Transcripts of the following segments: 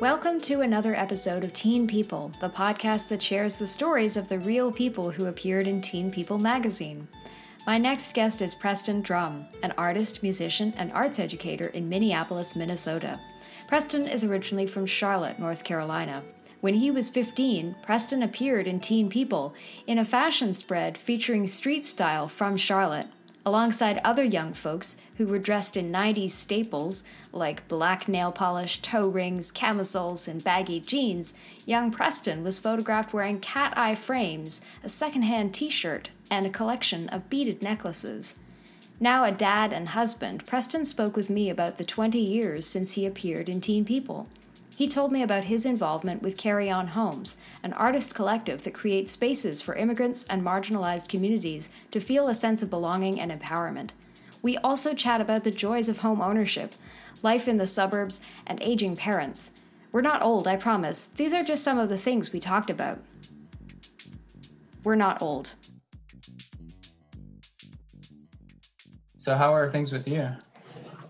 Welcome to another episode of Teen People, the podcast that shares the stories of the real people who appeared in Teen People magazine. My next guest is Preston Drum, an artist, musician, and arts educator in Minneapolis, Minnesota. Preston is originally from Charlotte, North Carolina. When he was 15, Preston appeared in Teen People in a fashion spread featuring street style from Charlotte alongside other young folks who were dressed in 90s staples like black nail polish, toe rings, camisoles, and baggy jeans, young Preston was photographed wearing cat eye frames, a secondhand t shirt, and a collection of beaded necklaces. Now a dad and husband, Preston spoke with me about the 20 years since he appeared in Teen People. He told me about his involvement with Carry On Homes, an artist collective that creates spaces for immigrants and marginalized communities to feel a sense of belonging and empowerment. We also chat about the joys of home ownership, life in the suburbs, and aging parents. We're not old, I promise. These are just some of the things we talked about. We're not old. So, how are things with you?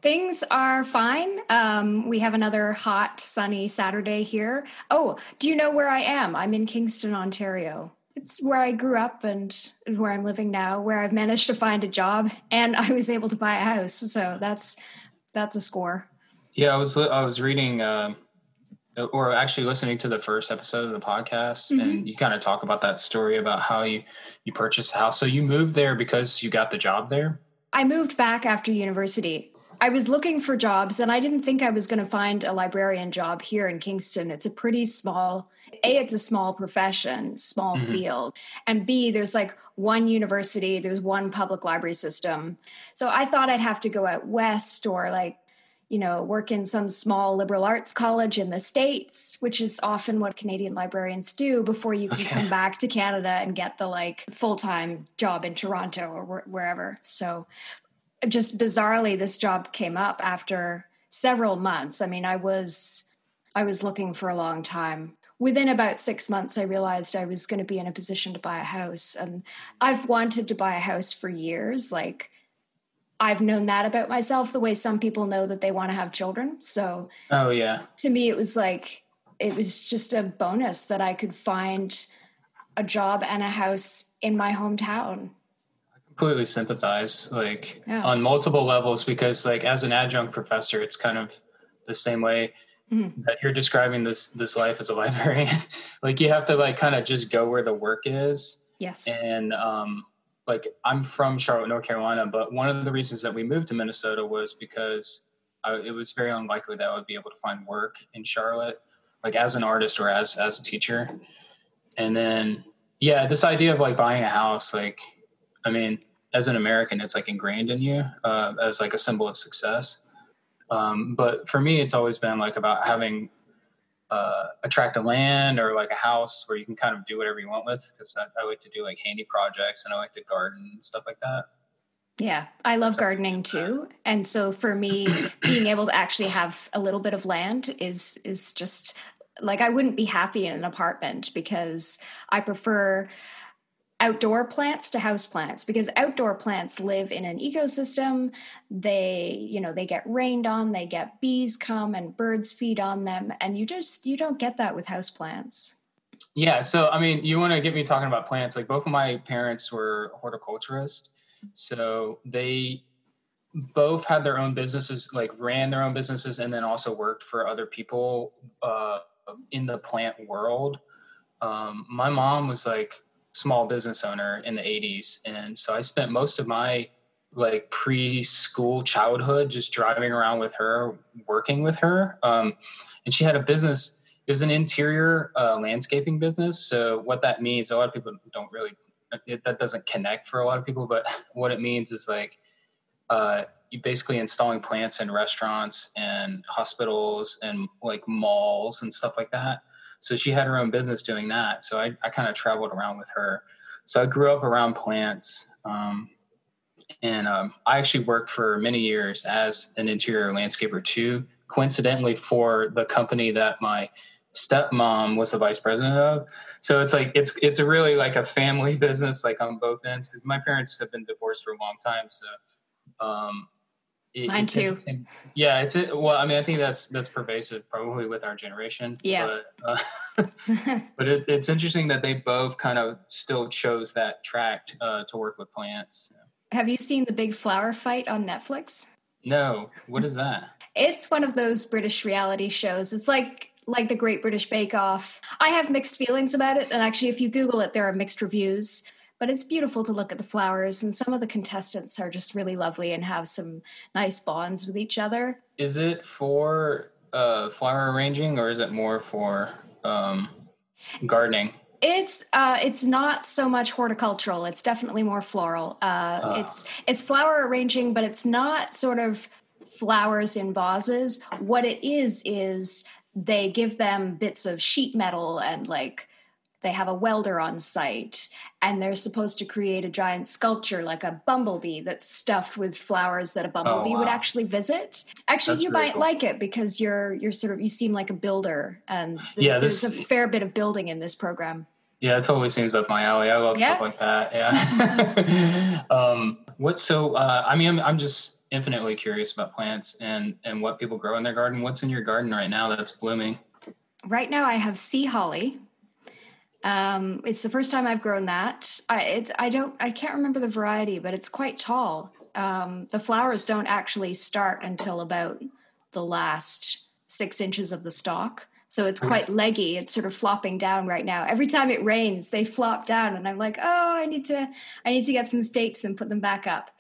Things are fine. Um, we have another hot, sunny Saturday here. Oh, do you know where I am? I'm in Kingston, Ontario. It's where I grew up and where I'm living now, where I've managed to find a job and I was able to buy a house. So that's that's a score. Yeah, I was I was reading uh, or actually listening to the first episode of the podcast, mm-hmm. and you kind of talk about that story about how you you purchased a house. So you moved there because you got the job there. I moved back after university. I was looking for jobs and I didn't think I was going to find a librarian job here in Kingston. It's a pretty small, A, it's a small profession, small mm-hmm. field. And B, there's like one university, there's one public library system. So I thought I'd have to go out west or like, you know, work in some small liberal arts college in the States, which is often what Canadian librarians do before you can okay. come back to Canada and get the like full time job in Toronto or wh- wherever. So just bizarrely this job came up after several months. I mean i was i was looking for a long time. Within about six months i realized i was going to be in a position to buy a house. And i've wanted to buy a house for years. Like i've known that about myself the way some people know that they want to have children. So oh yeah. to me it was like it was just a bonus that i could find a job and a house in my hometown completely sympathize like yeah. on multiple levels because like as an adjunct professor it's kind of the same way mm-hmm. that you're describing this this life as a librarian like you have to like kind of just go where the work is yes and um like i'm from charlotte north carolina but one of the reasons that we moved to minnesota was because I, it was very unlikely that i would be able to find work in charlotte like as an artist or as as a teacher and then yeah this idea of like buying a house like I mean, as an American, it's like ingrained in you uh, as like a symbol of success. Um, but for me, it's always been like about having uh, a tract of land or like a house where you can kind of do whatever you want with. Because I, I like to do like handy projects and I like to garden and stuff like that. Yeah, I love gardening too. And so for me, being able to actually have a little bit of land is is just like I wouldn't be happy in an apartment because I prefer outdoor plants to house plants because outdoor plants live in an ecosystem. They you know they get rained on they get bees come and birds feed on them and you just you don't get that with house plants. Yeah so i mean you want to get me talking about plants like both of my parents were horticulturists so they both had their own businesses like ran their own businesses and then also worked for other people uh, in the plant world. Um, my mom was like small business owner in the 80s and so i spent most of my like preschool childhood just driving around with her working with her. Um, and she had a business it was an interior uh, landscaping business. So what that means a lot of people don't really it, that doesn't connect for a lot of people but what it means is like uh, you basically installing plants in restaurants and hospitals and like malls and stuff like that so she had her own business doing that. So I, I kind of traveled around with her. So I grew up around plants. Um, and um, I actually worked for many years as an interior landscaper too, coincidentally for the company that my stepmom was the vice president of. So it's like it's it's a really like a family business, like on both ends, because my parents have been divorced for a long time. So um, it, Mine too. Yeah, it's it. Well, I mean, I think that's that's pervasive probably with our generation. Yeah. But, uh, but it, it's interesting that they both kind of still chose that track uh, to work with plants. Have you seen the Big Flower Fight on Netflix? No. What is that? it's one of those British reality shows. It's like like the Great British Bake Off. I have mixed feelings about it, and actually, if you Google it, there are mixed reviews but it's beautiful to look at the flowers and some of the contestants are just really lovely and have some nice bonds with each other is it for uh, flower arranging or is it more for um, gardening it's uh, it's not so much horticultural. It's definitely more floral. Uh, uh. It's it's flower arranging, but it's not sort of flowers in vases. What it is is they give them bits of sheet metal and like they have a welder on site and they're supposed to create a giant sculpture like a bumblebee that's stuffed with flowers that a bumblebee oh, wow. would actually visit. Actually that's you might cool. like it because you're you're sort of you seem like a builder and there's, yeah, this, there's a fair bit of building in this program. Yeah it totally seems up my alley. I love yeah. stuff like that yeah. Um what so uh, i mean I'm, I'm just infinitely curious about plants and and what people grow in their garden. What's in your garden right now that's blooming? Right now i have sea holly um, it's the first time I've grown that. I, it's, I don't, I can't remember the variety, but it's quite tall. Um, the flowers don't actually start until about the last six inches of the stalk. So it's quite leggy. It's sort of flopping down right now. Every time it rains, they flop down, and I'm like, oh, I need to, I need to get some stakes and put them back up.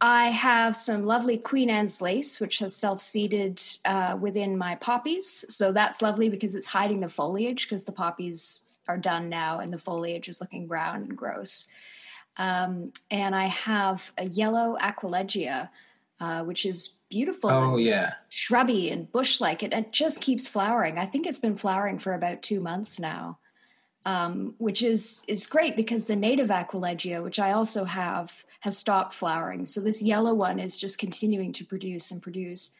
I have some lovely Queen Anne's lace, which has self seeded uh, within my poppies. So that's lovely because it's hiding the foliage because the poppies are done now and the foliage is looking brown and gross. Um, and I have a yellow aquilegia, uh, which is beautiful. Oh, yeah. Shrubby and bush like. It, it just keeps flowering. I think it's been flowering for about two months now. Um, which is is great because the native aquilegia, which I also have, has stopped flowering. So this yellow one is just continuing to produce and produce.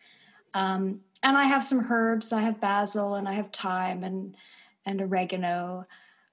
Um, and I have some herbs. I have basil and I have thyme and and oregano,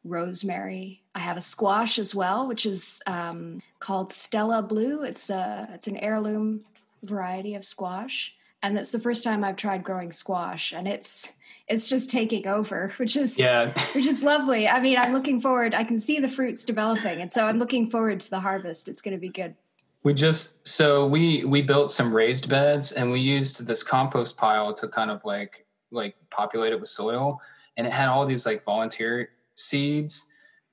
rosemary. I have a squash as well, which is um, called Stella Blue. It's a it's an heirloom variety of squash, and it's the first time I've tried growing squash, and it's it's just taking over, which is yeah, which is lovely. I mean, I'm looking forward. I can see the fruits developing, and so I'm looking forward to the harvest. It's going to be good. We just so we we built some raised beds, and we used this compost pile to kind of like like populate it with soil and it had all these like volunteer seeds.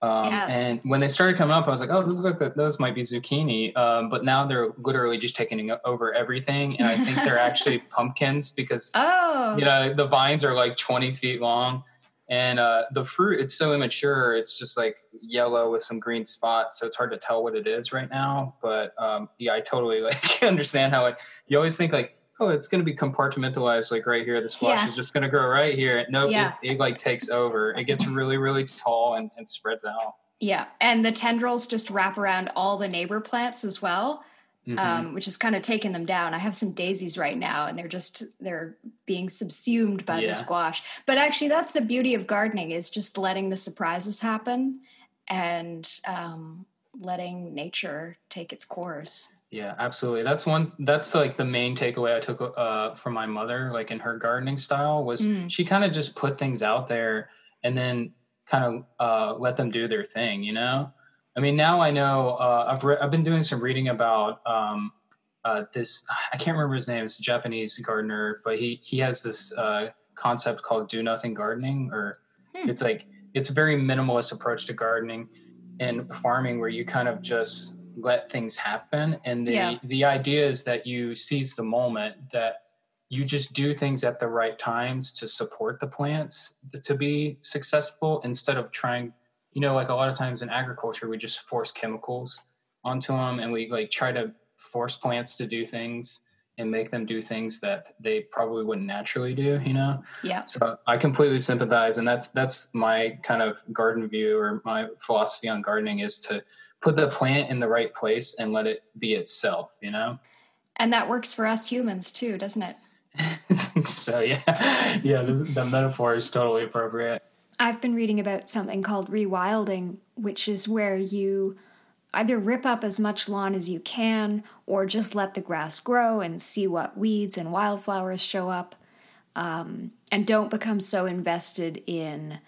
Um, yes. And when they started coming up, I was like, "Oh, those look like those might be zucchini," um, but now they're literally just taking over everything, and I think they're actually pumpkins because oh, you know the vines are like twenty feet long, and uh, the fruit it's so immature, it's just like yellow with some green spots, so it's hard to tell what it is right now. But um, yeah, I totally like understand how it. You always think like oh, it's going to be compartmentalized like right here. The squash yeah. is just going to grow right here. Nope, yeah. it, it, like takes over. It gets really, really tall and, and spreads out. Yeah. And the tendrils just wrap around all the neighbor plants as well. Mm-hmm. Um, which is kind of taking them down. I have some daisies right now, and they're just they're being subsumed by yeah. the squash. But actually, that's the beauty of gardening is just letting the surprises happen and um, letting nature take its course. Yeah, absolutely. That's one. That's like the main takeaway I took uh, from my mother, like in her gardening style, was mm. she kind of just put things out there and then kind of uh, let them do their thing. You know, I mean, now I know. Uh, I've re- I've been doing some reading about um, uh, this. I can't remember his name. It's a Japanese gardener, but he he has this uh, concept called do nothing gardening, or hmm. it's like it's a very minimalist approach to gardening and farming, where you kind of just let things happen and the yeah. the idea is that you seize the moment that you just do things at the right times to support the plants to be successful instead of trying you know like a lot of times in agriculture we just force chemicals onto them and we like try to force plants to do things and make them do things that they probably wouldn't naturally do you know yeah so i completely sympathize and that's that's my kind of garden view or my philosophy on gardening is to put the plant in the right place and let it be itself, you know? And that works for us humans too, doesn't it? so, yeah, yeah, the, the metaphor is totally appropriate. I've been reading about something called rewilding, which is where you either rip up as much lawn as you can or just let the grass grow and see what weeds and wildflowers show up. Um, and don't become so invested in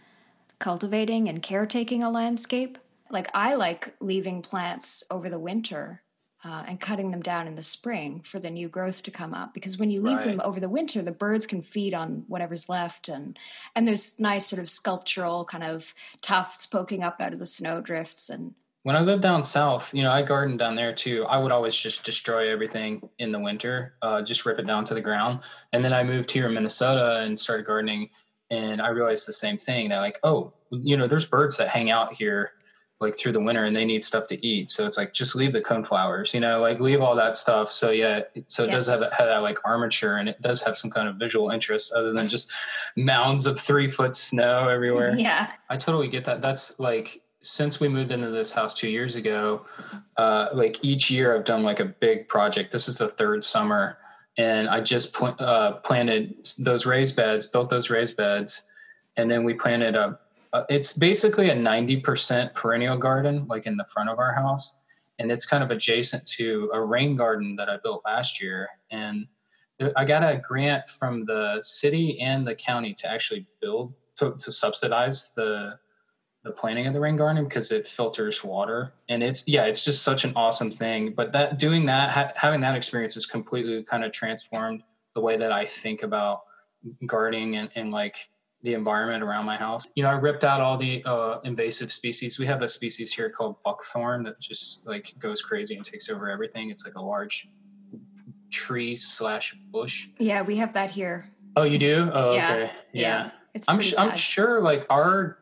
cultivating and caretaking a landscape. Like, I like leaving plants over the winter uh, and cutting them down in the spring for the new growth to come up because when you leave right. them over the winter the birds can feed on whatever's left and and there's nice sort of sculptural kind of tufts poking up out of the snow drifts and when I lived down south, you know, I gardened down there too. I would always just destroy everything in the winter, uh, just rip it down to the ground. And then I moved here in Minnesota and started gardening. And I realized the same thing that, like, oh, you know, there's birds that hang out here like through the winter and they need stuff to eat. So it's like, just leave the coneflowers, you know, like leave all that stuff. So yeah, so it yes. does have, have that like armature and it does have some kind of visual interest other than just mounds of three foot snow everywhere. Yeah. I totally get that. That's like, since we moved into this house two years ago, uh, like each year I've done like a big project. This is the third summer, and I just pl- uh, planted those raised beds, built those raised beds, and then we planted a. It's basically a ninety percent perennial garden, like in the front of our house, and it's kind of adjacent to a rain garden that I built last year, and I got a grant from the city and the county to actually build to, to subsidize the the planting of the rain garden because it filters water. And it's yeah it's just such an awesome thing. But that doing that ha- having that experience has completely kind of transformed the way that i think about gardening and, and like the environment around my house. You know i ripped out all the uh, invasive species. We have a species here called buckthorn that just like goes crazy and takes over everything. It's like a large tree slash bush. Yeah we have that here. Oh you do? Oh yeah. okay. Yeah, yeah. It's I'm, sh- I'm sure like our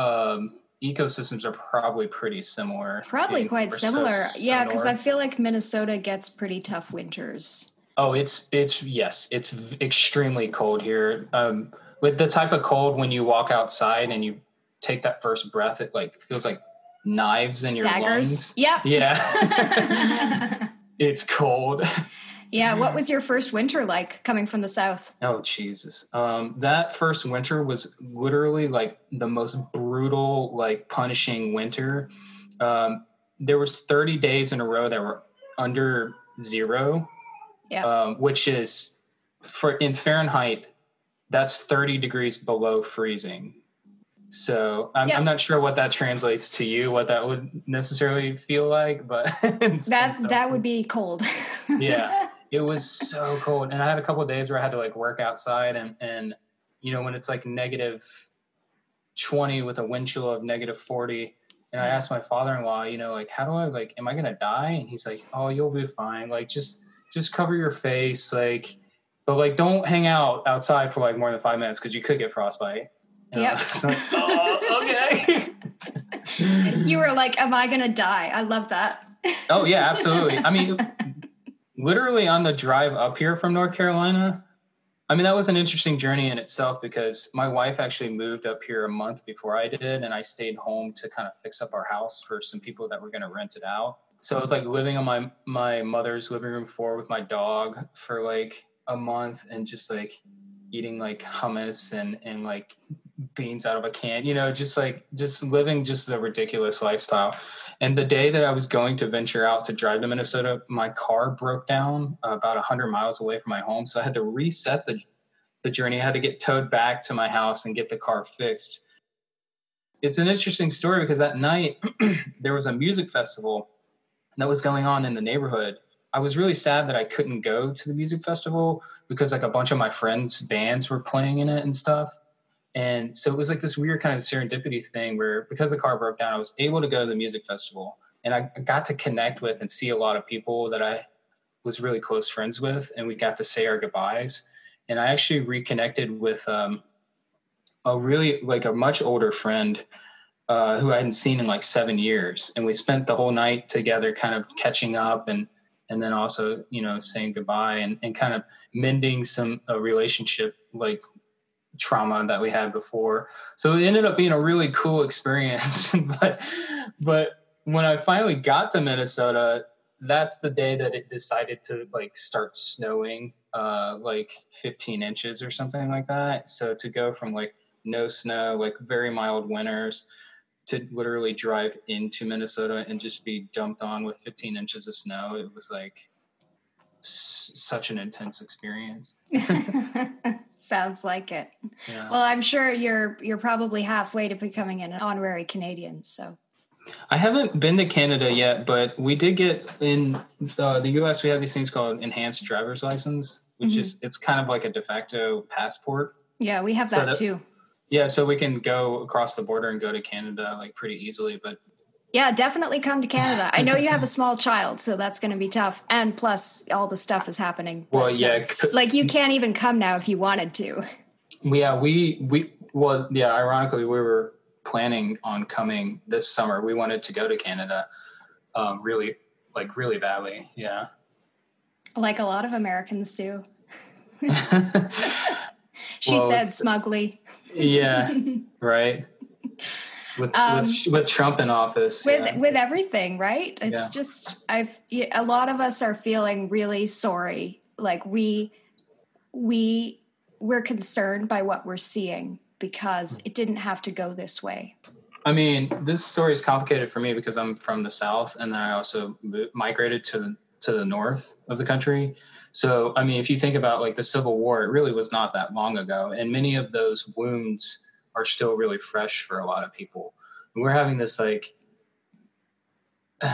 um, ecosystems are probably pretty similar. Probably quite similar. So yeah, because I feel like Minnesota gets pretty tough winters. Oh, it's it's yes, it's extremely cold here. Um, with the type of cold when you walk outside and you take that first breath, it like feels like knives in your Daggers. lungs. Yeah. Yeah. it's cold. Yeah. What was your first winter like coming from the South? Oh, Jesus. Um, that first winter was literally like the most brutal, like punishing winter. Um, there was 30 days in a row that were under zero, yeah. Um, which is for in Fahrenheit, that's 30 degrees below freezing. So I'm, I'm, not sure what that translates to you, what that would necessarily feel like, but that that would be cold. yeah, it was so cold and i had a couple days where i had to like work outside and and you know when it's like negative 20 with a wind chill of negative 40 and i mm. asked my father-in-law you know like how do i like am i gonna die? And he's like oh you'll be fine. Like just just cover your face like but like don't hang out outside for like more than five minutes because you could get frostbite. Yeah like, oh, okay. You were like am i gonna die? I love that. Oh yeah absolutely. I mean literally on the drive up here from North Carolina, I mean, that was an interesting journey in itself because my wife actually moved up here a month before I did, and I stayed home to kind of fix up our house for some people that were going to rent it out. So it was like living on my my mother's living room floor with my dog for like a month, and just like eating like hummus and and like beans out of a can, you know, just like just living just a ridiculous lifestyle. And the day that I was going to venture out to drive to Minnesota, my car broke down about 100 miles away from my home. So I had to reset the, the journey. I had to get towed back to my house and get the car fixed. It's an interesting story because that night there was a music festival that was going on in the neighborhood. I was really sad that I couldn't go to the music festival because like a bunch of my friends' bands were playing in it and stuff. And so it was like this weird kind of serendipity thing where because the car broke down, I was able to go to the music festival and I got to connect with and see a lot of people that I was really close friends with. And we got to say our goodbyes. And I actually reconnected with um, a really like a much older friend uh, who I hadn't seen in like seven years. And we spent the whole night together kind of catching up and and then also, you know, saying goodbye and, and kind of mending some a relationship like trauma that we had before. So it ended up being a really cool experience. but but when I finally got to Minnesota, that's the day that it decided to like start snowing uh like 15 inches or something like that. So to go from like no snow, like very mild winters to literally drive into Minnesota and just be dumped on with 15 inches of snow, it was like s- such an intense experience. Sounds like it. Yeah. Well, I'm sure you're you're probably halfway to becoming an honorary Canadian. So I haven't been to Canada yet, but we did get in uh, the U.S. We have these things called enhanced driver's license, which Mhm. is it's kind of like a de facto passport. yeah, we have So that that- too. Yeah, so we can go across the border and go to Canada like pretty easily. But Yeah, definitely come to Canada. I know you have a small child, so that's going to be tough. And plus, all the stuff is happening. well, But, uh, yeah, c- like you can't even come now if you wanted to. yeah, we we well, yeah. Ironically, we were planning on coming this summer. We wanted to go to Canada, um, really, like really badly. Yeah. Like a lot of Americans do. She Well, said smugly. yeah. Right. With Um, with, with Trump in office. with yeah. with everything right it's Yeah. just i've a lot of us are feeling really sorry like we we we're concerned by what we're seeing because it didn't have to go this way I mean, this story is complicated for me because I'm from the south, and then I also migrated to to the north of the country. So, I mean, if you think about like the Civil War, it really was not that long ago, and many of those wounds are still really fresh for a lot of people. And we're having this like.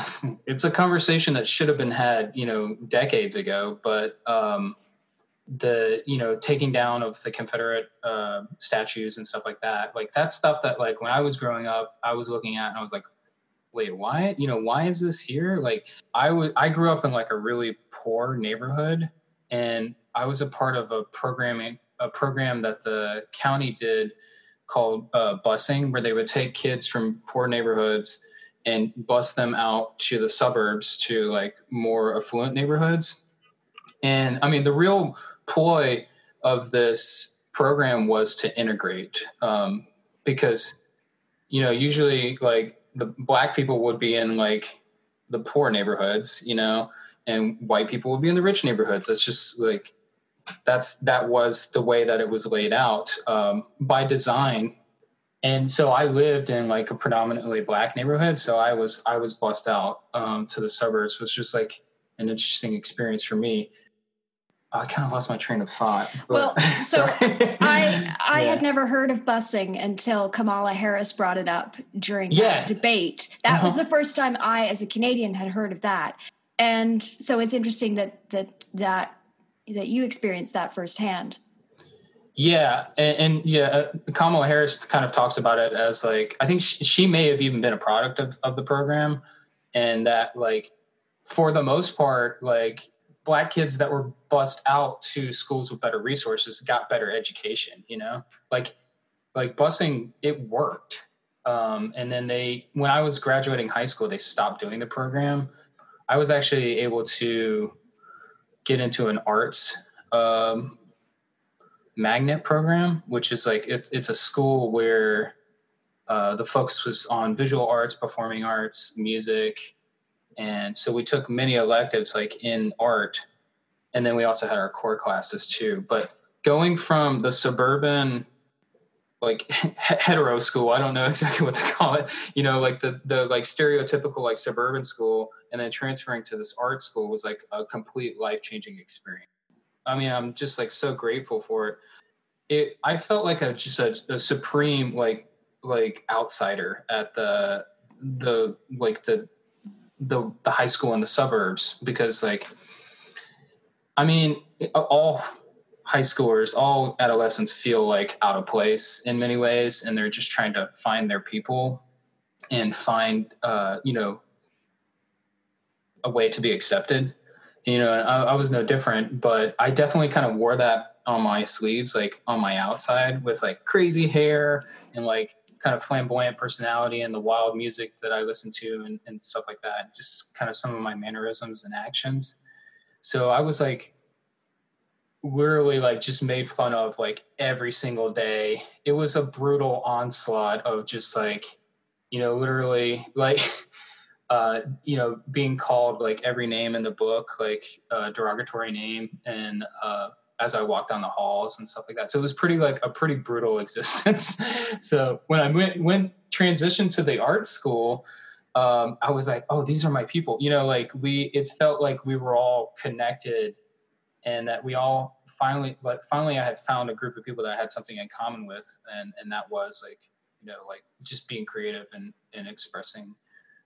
It's a conversation that should have been had, you know, decades ago, but um, the you know taking down of the confederate uh, statues and stuff like that like that's stuff that like when i was growing up i was looking at and i was like wait why you know why is this here like i was i grew up in like a really poor neighborhood and i was a part of a programming a program that the county did called uh, busing where they would take kids from poor neighborhoods and bus them out to the suburbs to like more affluent neighborhoods. And i mean the real ploy of this program was to integrate um, because you know usually like the black people would be in like the poor neighborhoods you know and white people would be in the rich neighborhoods. That's just like that's that was the way that it was laid out um, by design and so i lived in like a predominantly black neighborhood so i was i was bussed out um, to the suburbs It was just like an interesting experience for me I kind of lost my train of thought. Well, so i i Yeah. had never heard of busing until kamala harris brought it up during Yeah. that debate that was Uh-huh. the first time i as a canadian had heard of that and so it's interesting that that that that you experienced that firsthand Yeah, and, and yeah, uh, Kamala Harris kind of talks about it as like I think she, she may have even been a product of, of the program, and that like for the most part, like black kids that were bussed out to schools with better resources got better education. You know, like like busing it worked, um, and then they when I was graduating high school, they stopped doing the program. I was actually able to get into an arts. Um, magnet program which is like it, it's a school where uh, the focus was on visual arts performing arts music and so we took many electives like in art and then we also had our core classes too but going from the suburban like hetero school i don't know exactly what to call it you know like the the like stereotypical like suburban school and then transferring to this art school was like a complete life-changing experience I mean, I'm just like so grateful for it. It I felt like a just a, a supreme like like outsider at the the like the the the high school in the suburbs because like I mean all high schoolers all adolescents feel like out of place in many ways and they're just trying to find their people and find uh you know a way to be accepted you know, I, I was no different, but I definitely kind of wore that on my sleeves, like on my outside with like crazy hair and like kind of flamboyant personality and the wild music that I listened to and, and stuff like that. Just kind of some of my mannerisms and actions. So I was like literally like just made fun of like every single day. It was a brutal onslaught of just like, you know, literally like uh, you know, being called like every name in the book, like uh, derogatory name, and uh, as I walked down the halls and stuff like that. So it was pretty like a pretty brutal existence. so when I went went transitioned to the art school, um, I was like, oh, these are my people. You know, like we it felt like we were all connected, and that we all finally like finally I had found a group of people that I had something in common with, and and that was like you know like just being creative and and expressing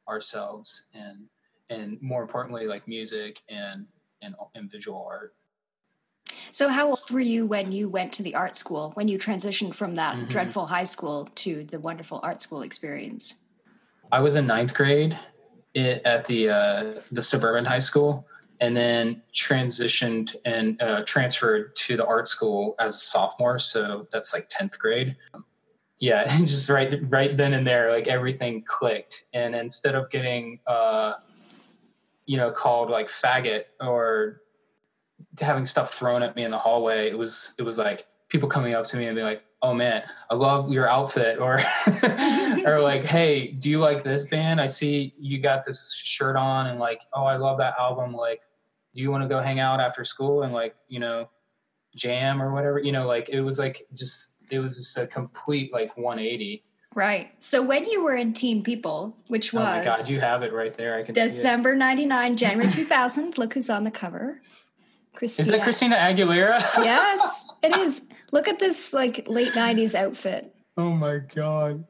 ourselves and and more importantly like music and and, and visual art so, how old were you when you went to the art school, when you transitioned from that mm-hmm. dreadful high school to the wonderful art school experience? I was in ninth grade at the uh, the suburban high school, and then transitioned and uh, transferred to the art school as a sophomore. So that's like tenth grade. Yeah, and just right right then and there, like everything clicked. And instead of getting, uh, you know, called like faggot or having stuff thrown at me in the hallway, it was it was like people coming up to me and be like, "Oh man, I love your outfit," or or like, "Hey, do you like this band? I see you got this shirt on, and like, oh, I love that album. Like, do you want to go hang out after school and like, you know, jam or whatever? You know, like it was like just it was just a complete like 180." Right. So when you were in Teen People, which was oh my god, you have it right there. I can December '99, January 2000. Look who's on the cover. Christina. Is that Christina Aguilera? yes, it is. Look at this like late 90s outfit. Oh my god.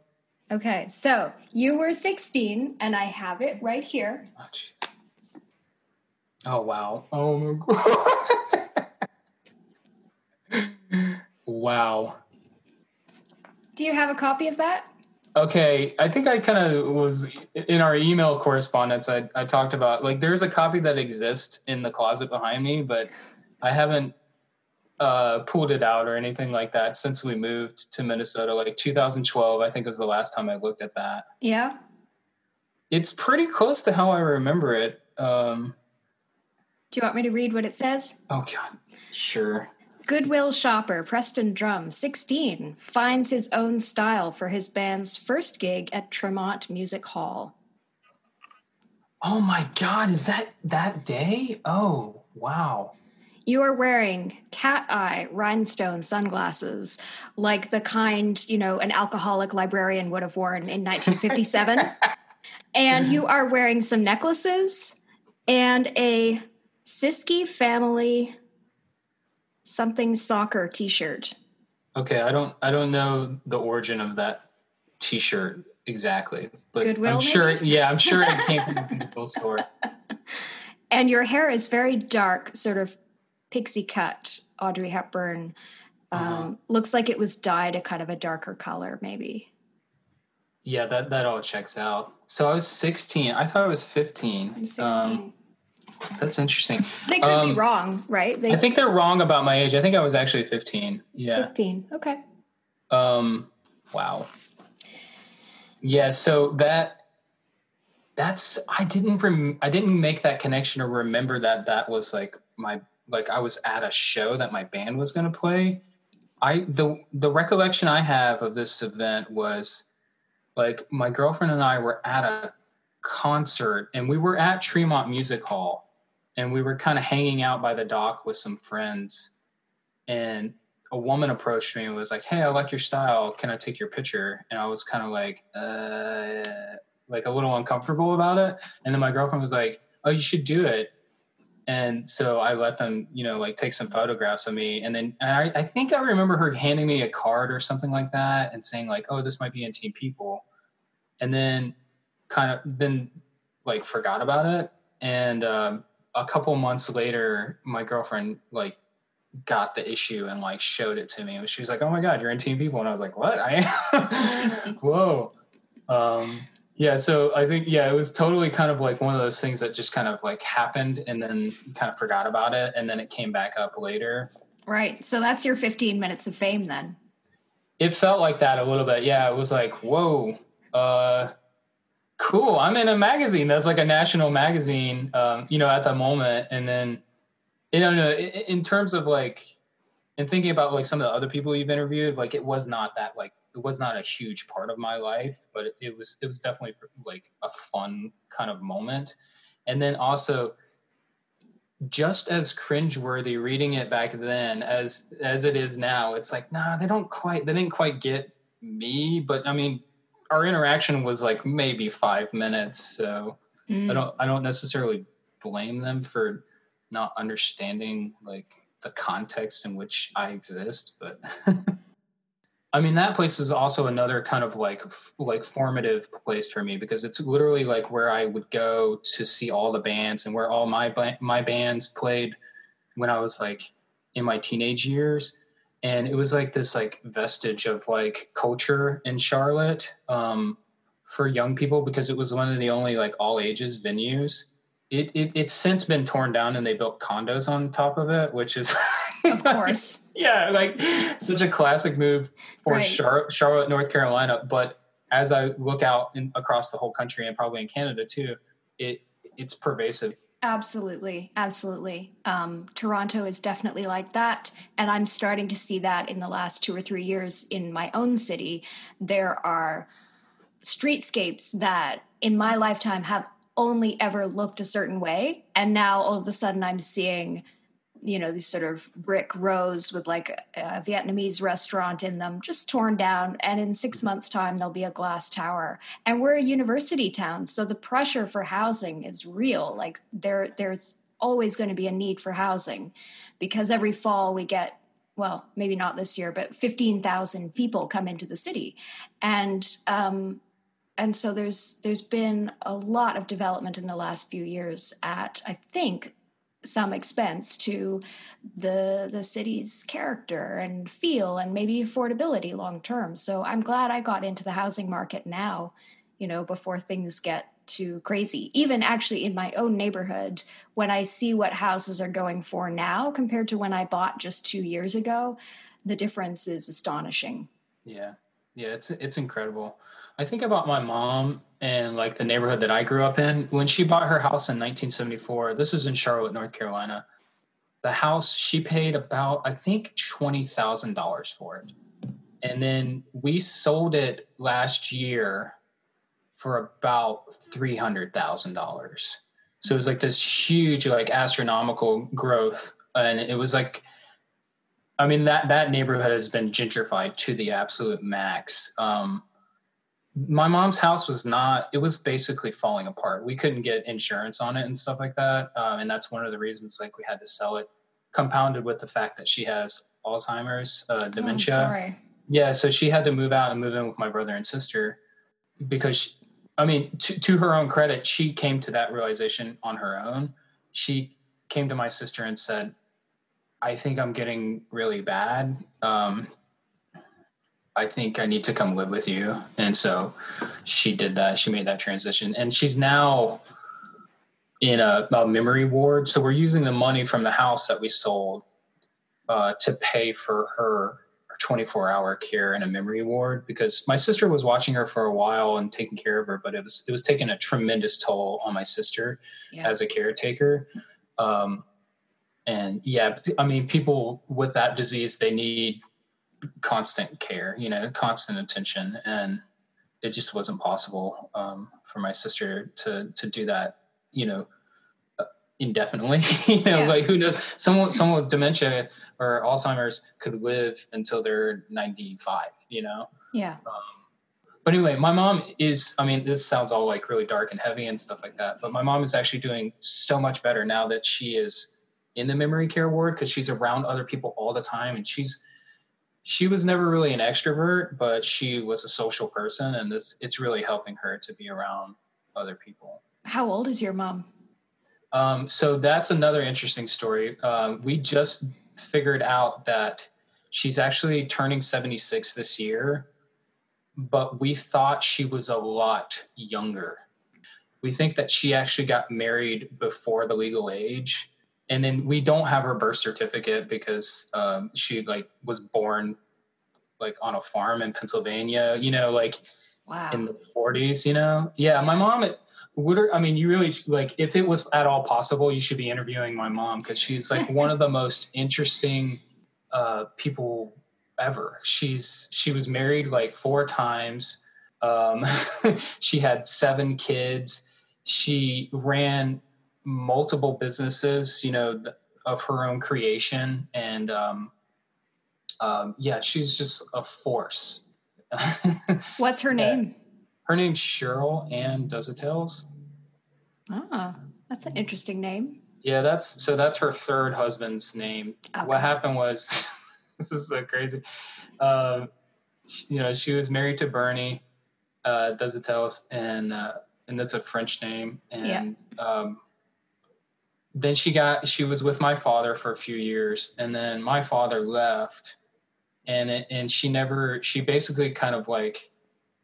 Okay, so you were 16 and I have it right here. Oh, oh wow. Oh my god. wow. Do you have a copy of that? Okay, I think I kind of was in our email correspondence. I, I talked about like there's a copy that exists in the closet behind me, but I haven't uh, pulled it out or anything like that since we moved to Minnesota. Like 2012, I think was the last time I looked at that. Yeah, it's pretty close to how I remember it. Um, Do you want me to read what it says? Oh God, sure. Goodwill shopper Preston Drum, 16, finds his own style for his band's first gig at Tremont Music Hall. Oh my God, is that that day? Oh, wow. You are wearing cat eye rhinestone sunglasses, like the kind, you know, an alcoholic librarian would have worn in 1957. and you are wearing some necklaces and a Siskey family something soccer T-shirt. Okay, I don't I don't know the origin of that T-shirt exactly, but Goodwill, I'm sure. Maybe? Yeah, I'm sure it came from the Goodwill store. And your hair is very dark, sort of pixie cut, Audrey Hepburn. Um, uh-huh. Looks like it was dyed a kind of a darker color, maybe. Yeah, that that all checks out. So I was 16. I thought I was 15. 16. Um, that's interesting. They could um, be wrong, right? They, I think they're wrong about my age. I think I was actually 15. Yeah. 15. Okay. Um wow. Yeah, so that that's I didn't rem- I didn't make that connection or remember that that was like my like I was at a show that my band was going to play. I the the recollection I have of this event was like my girlfriend and I were at a concert and we were at Tremont Music Hall and we were kind of hanging out by the dock with some friends. And a woman approached me and was like hey i like your style. Can i take your picture? And i was kind of like uh like a little uncomfortable about it. And then my girlfriend was like oh you should do it. And so i let them you know like take some photographs of me. And then and I, I think i remember her handing me a card or something like that and saying like oh this might be in Teen People. And then kind of then like forgot about it. And um, a couple months later, my girlfriend like got the issue and like showed it to me. And she was like, "Oh my god, you're in Teen People," and I was like, "What? I? Whoa." Um, yeah, so I think yeah, it was totally kind of like one of those things that just kind of like happened and then kind of forgot about it, and then it came back up later. Right. So that's your 15 minutes of fame then. It felt like that a little bit. Yeah, it was like, whoa. Uh, cool i'm in a magazine that's like a national magazine um, you know at the moment and then you know in terms of like and thinking about like some of the other people you've interviewed like it was not that like it was not a huge part of my life but it, it was it was definitely like a fun kind of moment and then also just as cringeworthy reading it back then as as it is now. It's like, nah, they don't quite they didn't quite get me, but I mean, our interaction was like maybe five minutes, so mm. I don't I don't necessarily blame them for not understanding like the context in which I exist, but I mean that place was also another kind of like like formative place for me because it's literally like where I would go to see all the bands and where all my my bands played when I was like in my teenage years and it was like this like vestige of like culture in Charlotte um, for young people because it was one of the only like all ages venues it, it it's since been torn down and they built condos on top of it, which is of course yeah like such a classic move for right. Char- Charlotte, North Carolina. But as I look out in, across the whole country and probably in Canada too, it it's pervasive. Absolutely, absolutely. Um, Toronto is definitely like that, and I'm starting to see that in the last two or three years in my own city. There are streetscapes that in my lifetime have only ever looked a certain way and now all of a sudden i'm seeing you know these sort of brick rows with like a vietnamese restaurant in them just torn down and in six months time there'll be a glass tower. And we're a university town so the pressure for housing is real. Like there there's always going to be a need for housing because every fall we get well maybe not this year but 15,000 people come into the city. And um, and so there's there's been a lot of development in the last few years at I think some expense to the the city's character and feel and maybe affordability long term. So I'm glad I got into the housing market now, you know, before things get too crazy. Even actually in my own neighborhood, when I see what houses are going for now compared to when I bought just 2 years ago, the difference is astonishing. Yeah. Yeah, it's it's incredible. I think about my mom and like the neighborhood that I grew up in. When she bought her house in 1974, this is in Charlotte, North Carolina. The house she paid about I think twenty thousand dollars for it, and then we sold it last year for about three hundred thousand dollars. So it was like this huge, like astronomical growth, and it was like I mean that that neighborhood has been gentrified to the absolute max. Um, my mom's house was not it was basically falling apart. We couldn't get insurance on it and stuff like that um, and that's one of the reasons like we had to sell it compounded with the fact that she has alzheimer's uh, oh, dementia. oh, sorry. yeah so she had to move out and move in with my brother and sister because she, i mean to, to her own credit she came to that realization on her own. She came to my sister and said i think i'm getting really bad um, I think I need to come live with you. And so she did that. She made that transition. And she's now in a, a memory ward. So we're using the money from the house that we sold uh, to pay for her 24 hour care in a memory ward because my sister was watching her for a while and taking care of her, but it was, it was taking a tremendous toll on my sister yeah. as a caretaker. Um, and yeah, I mean, people with that disease, they need constant care, you know, constant attention, and it just wasn't possible um, for my sister to to do that, you know, uh, indefinitely. you know, yeah. like who knows? Someone someone with dementia or Alzheimer's could live until they're ninety five. You know. Yeah. Um, but anyway, my mom is. I mean, this sounds all like really dark and heavy and stuff like that. But my mom is actually doing so much better now that she is in the memory care ward because she's around other people all the time and she's she was never really an extrovert, but she was a social person, and this it's really helping her to be around other people. How old is your mom? Um, so that's another interesting story. Um, we just figured out that she's actually turning 76 this year, but we thought she was a lot younger. We think that she actually got married before the legal age and then we don't have her birth certificate because um, she like was born like on a farm in Pennsylvania, you know, like wow. in the 40s, you know. Yeah, my mom would I mean, you really like if it was at all possible, you should be interviewing my mom because she's like one of the most interesting uh, people ever. She's she was married like four times. Um, she had seven kids. She ran multiple businesses, you know, of her own creation. And um, um, yeah, she's just a force. What's her name? Her name's Cheryl Ann Dozatels. Ah, that's an interesting name. Yeah, that's so that's her third husband's name. Okay. What happened was this is so crazy. Um, you know, she was married to Bernie uh, Dozatels, and uh, and that's a French name. And yeah. um, then she got she was with my father for a few years, and then my father left, and it, and she never she basically kind of like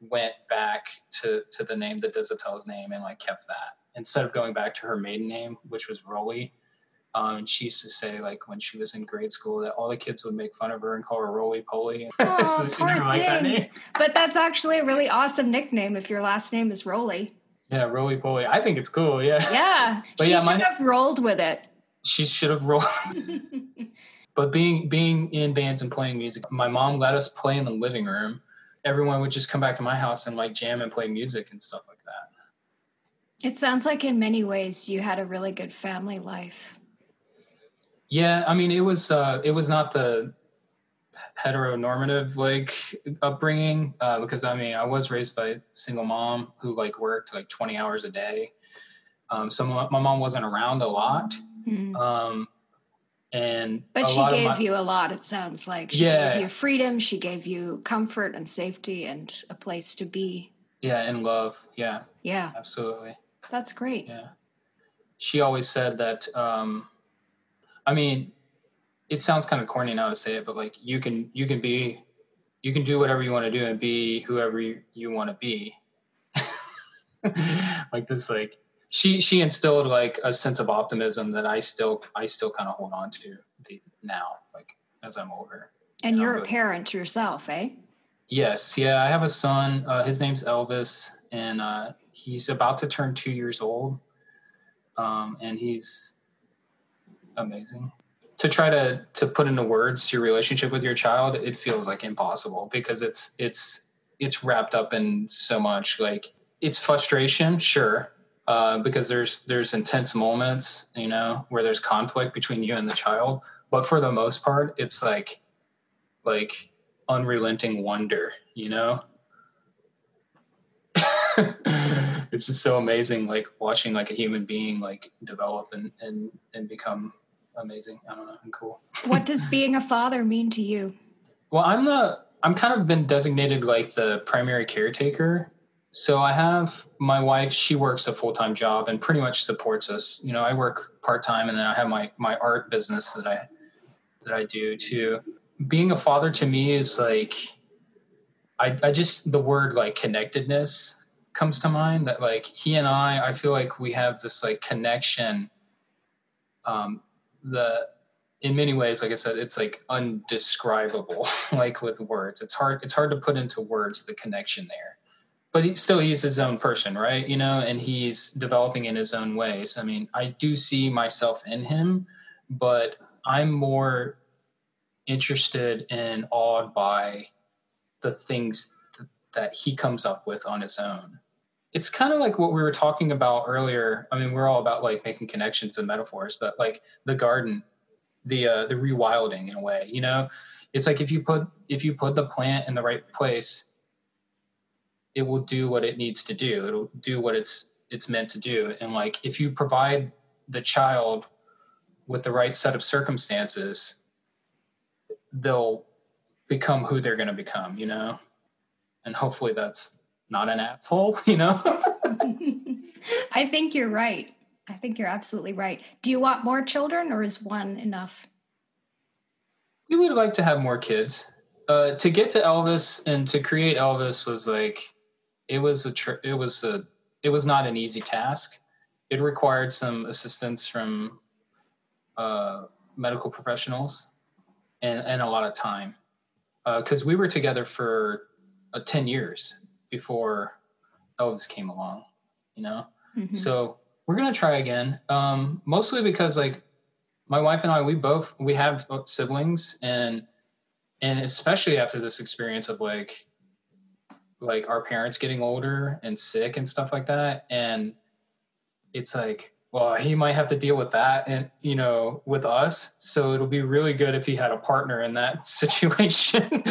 went back to to the name the Dozatels name and like kept that instead of going back to her maiden name, which was Rolly. Um, and she used to say, like, when she was in grade school, that all the kids would make fun of her and call her Roly Poly. Oh, so poor thing. That but that's actually a really awesome nickname if your last name is Roly. Yeah, Roly Poly. I think it's cool. Yeah. Yeah. but she yeah, should have rolled with it. She should have rolled. but being being in bands and playing music, my mom let us play in the living room. Everyone would just come back to my house and like jam and play music and stuff like that. It sounds like in many ways you had a really good family life. Yeah, I mean, it was uh, it was not the heteronormative like upbringing uh, because I mean I was raised by a single mom who like worked like 20 hours a day. Um, so my, my, mom wasn't around a lot. Mm-hmm. Um, and but she gave my, you a lot. It sounds like she yeah, gave you freedom. She gave you comfort and safety and a place to be. Yeah, and love. Yeah. Yeah. Absolutely. That's great. Yeah. She always said that. Um, I mean, it sounds kind of corny now to say it, but like you can you can be you can do whatever you want to do and be whoever you, you want to be. like this like she she instilled like a sense of optimism that I still I still kind of hold on to the, now like as I'm older. And you are a parent yourself, eh? Yes, yeah. I have a son. Uh, his name's Elvis, and uh, he's about to turn two years old. Um, and he's amazing. To try to to put into words your relationship with your child, it feels like impossible because it's it's it's wrapped up in so much. Like it's frustration, sure, uh, because there's there's intense moments, you know, where there's conflict between you and the child. But for the most part, it's like like unrelenting wonder, you know. it's just so amazing, like watching like a human being like develop and and and become amazing. I don't know, and cool. what does being a father mean to you? Well, I'm the I'm kind of been designated like the primary caretaker. So I have my wife, she works a full-time job and pretty much supports us. You know, I work part-time and then I have my my art business that I that I do too. Being a father to me is like I I just the word like connectedness comes to mind that like he and I I feel like we have this like connection um the in many ways like i said it's like undescribable like with words. It's hard it's hard to put into words the connection there. But he still he's his own person right? You know and he's developing in his own ways. I mean i do see myself in him but i'm more interested and awed by the things th- that he comes up with on his own it's kind of like what we were talking about earlier. I mean, we're all about like making connections and metaphors, but like the garden, the uh, the rewilding in a way, you know, it's like if you put if you put the plant in the right place, it will do what it needs to do. It'll do what it's it's meant to do. And like if you provide the child with the right set of circumstances, they'll become who they're going to become, you know. And hopefully that's not an asshole, you know? I think you're right. I think you're absolutely right. Do you want more children or is one enough? We would like to have more kids. Uh, to get to Elvis and to create Elvis was like, it was a, tr- it was a, it was not an easy task. It required some assistance from uh, medical professionals and, and a lot of time. Because uh, we were together for uh, 10 years before Elvis came along, you know? Mm-hmm. So we're to try again. Um, mostly because like my wife and I, we both, we have siblings and, and especially after this experience of like, like our parents getting older and sick and stuff like that. And it's like, well, he might have to deal with that and, you know, with us. So it'll be really good if he had a partner in that situation,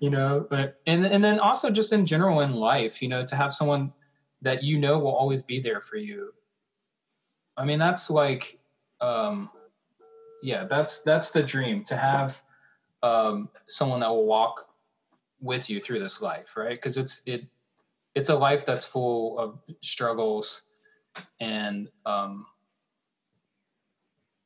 you know, but, and, and then also just in general in life, you know, to have someone that you know will always be there for you. I mean, that's like, um, yeah, that's, that's the dream to have, um, someone that will walk with you through this life, right? Cause it's, it, it's a life that's full of struggles and um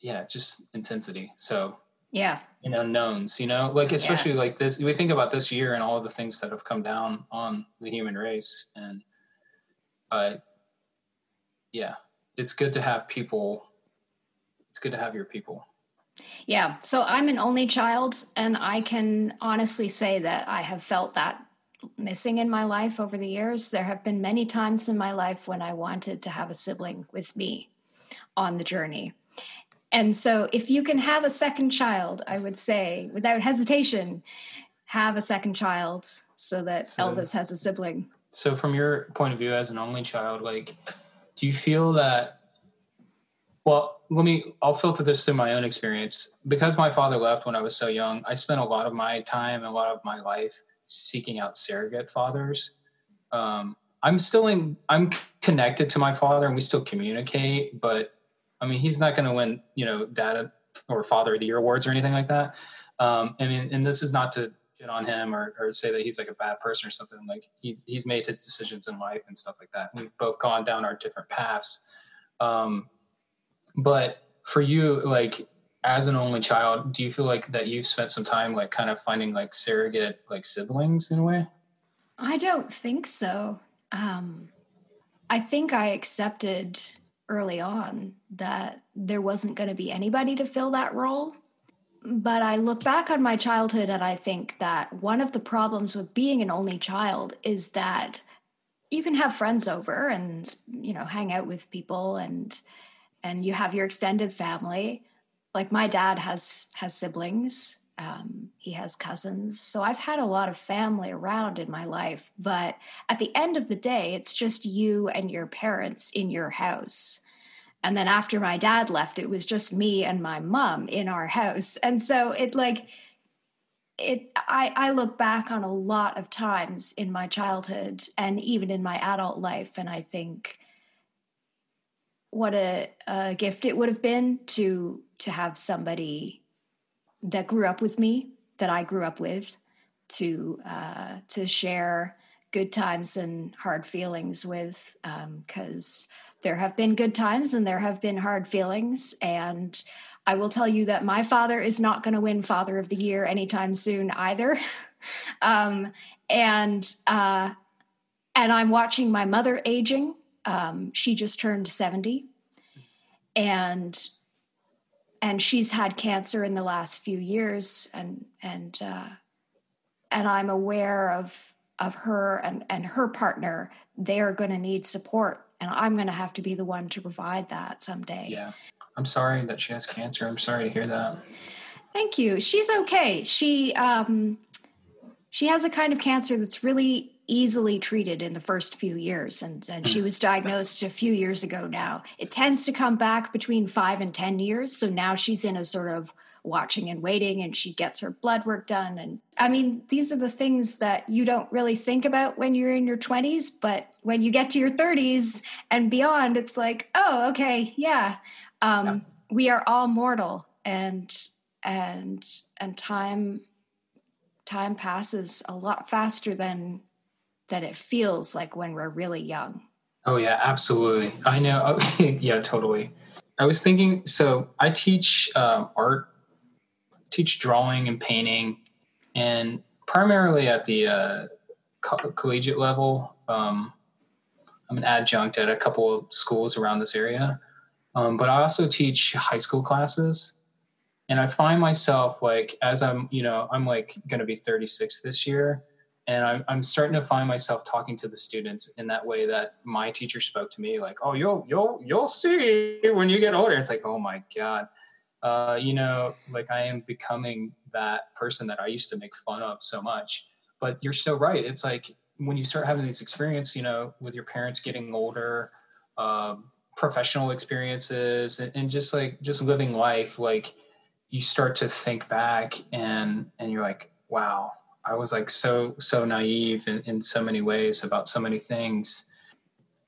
yeah just intensity so yeah and unknowns you know like especially Yes. like this we think about this year and all the things that have come down on the human race and uh yeah it's good to have people it's good to have your people Yeah. So I'm an only child, and I can honestly say that I have felt that missing in my life over the years. There have been many times in my life when I wanted to have a sibling with me on the journey. And so, if you can have a second child, I would say without hesitation, have a second child so that So- Elvis has a sibling. so from your point of view as an only child like do you feel that well let me i'll filter this through my own experience because my father left when i was so young i spent a lot of my time a lot of my life seeking out surrogate fathers. Um, i'm still in i'm connected to my father and we still communicate but i mean he's not going to win you know dad or father of the year awards or anything like that. Um, i mean and this is not to shit on him or, or say that he's like a bad person or something like he's he's made his decisions in life and stuff like that. We've both gone down our different paths. Um, but for you like as an only child do you feel like that you've spent some time like kind of finding like surrogate like siblings in a way I don't think so. Um, I think I accepted early on that there wasn't going to be anybody to fill that role. But I look back on my childhood and I think that one of the problems with being an only child is that you can have friends over and you know hang out with people and and you have your extended family like my dad has has siblings um, he has cousins. So i've had a lot of family around in my life but at the end of the day it's just you and your parents in your house. And then after my dad left it was just me and my mom in our house. And so it like it I, I look back on a lot of times in my childhood and even in my adult life and i think what a, a gift it would have been to to have somebody that grew up with me that i grew up with to uh, to share good times and hard feelings with because there have been good times and there have been hard feelings and I will tell you that my father is not going to win Father of the Year anytime soon either. um, and uh, and I'm watching my mother aging. Um, she just turned seventy, and and she's had cancer in the last few years, and and uh, and I'm aware of of her and and her partner. They are going to need support, and I'm going to have to be the one to provide that someday. yeah i'm sorry that she has cancer i'm sorry to hear that Thank you. She's okay. She um she has a kind of cancer that's really easily treated in the first few years and, and she was diagnosed a few years ago now. It tends to come back between 5 and 10 years, so now she's in a sort of watching and waiting and she gets her blood work done and I mean these are the things that you don't really think about when you're in your 20s, but when you get to your 30s and beyond it's like, "Oh, okay, yeah. Um Yeah. we are all mortal and and and time time passes a lot faster than than it feels like when we're really young Oh yeah, absolutely. I know. Oh, yeah, totally. I was thinking. So I teach um, art, teach drawing and painting, and primarily at the uh, co- collegiate level. Um, I'm an adjunct at a couple of schools around this area, um, but I also teach high school classes. And I find myself like, as I'm, you know, I'm like going to be 36 this year, and I'm, I'm starting to find myself talking to the students in that way that my teacher spoke to me like oh you'll you'll you'll see when you get older. It's like oh my god. Uh, you know like i am becoming that person that i used to make fun of so much. But you're so right. It's like when you start having these experience you know with your parents getting older um, professional experiences and, and just like just living life like you start to think back and and you're like wow i was like so so naive in, in so many ways about so many things.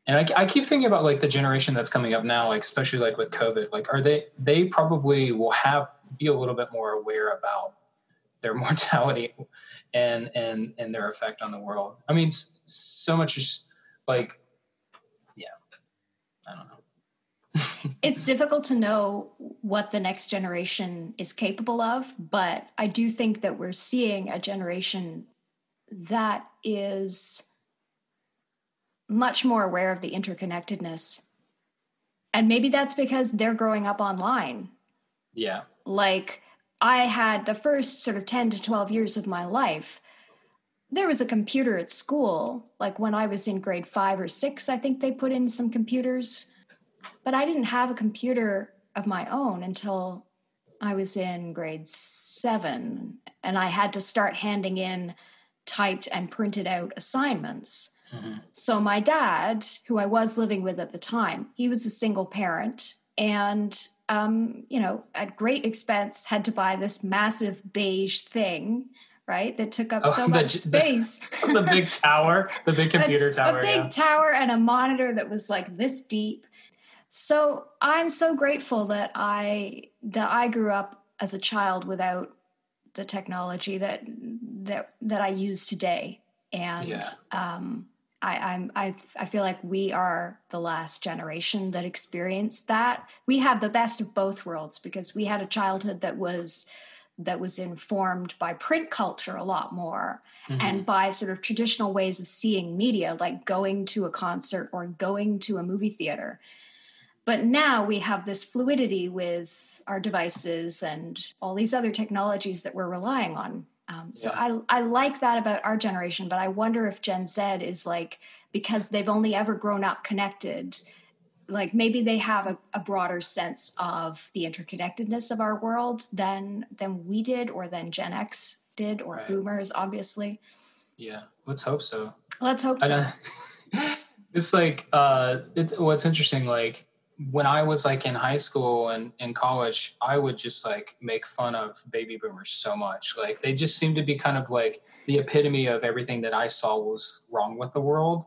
And I, I keep thinking about like the generation that's coming up now like especially like with covid like are they they probably will have be a little bit more aware about their mortality and and and their effect on the world. I mean so much is like yeah i don't know it's difficult to know what the next generation is capable of, but I do think that we're seeing a generation that is much more aware of the interconnectedness. And maybe that's because they're growing up online. Yeah. Like I had the first sort of 10 to 12 years of my life. There was a computer at school. Like when I was in grade five or six, I think they put in some computers but I didn't have a computer of my own until I was in grade seven, and I had to start handing in typed and printed out assignments. Mm-hmm. So, my dad, who I was living with at the time, he was a single parent and, um, you know, at great expense, had to buy this massive beige thing right? That took up oh, so the, much space. The, the, big tower, the big computer a, tower. A big yeah. tower and a monitor that was like this deep. So I'm so grateful that I that I grew up as a child without the technology that that that I use today, and yeah. um, I, I'm I I feel like we are the last generation that experienced that. We have the best of both worlds because we had a childhood that was that was informed by print culture a lot more mm-hmm. and by sort of traditional ways of seeing media like going to a concert or going to a movie theater but now we have this fluidity with our devices and all these other technologies that we're relying on. Um, so yeah. I, I like that about our generation, but I wonder if Gen Z is like, because they've only ever grown up connected, like maybe they have a, a, broader sense of the interconnectedness of our world than than we did or than gen x did or right. boomers obviously yeah let's hope so let's hope so it's like uh it's what's interesting like when I was like in high school and in college, I would just like make fun of baby boomers so much. Like they just seemed to be kind of like the epitome of everything that I saw was wrong with the world.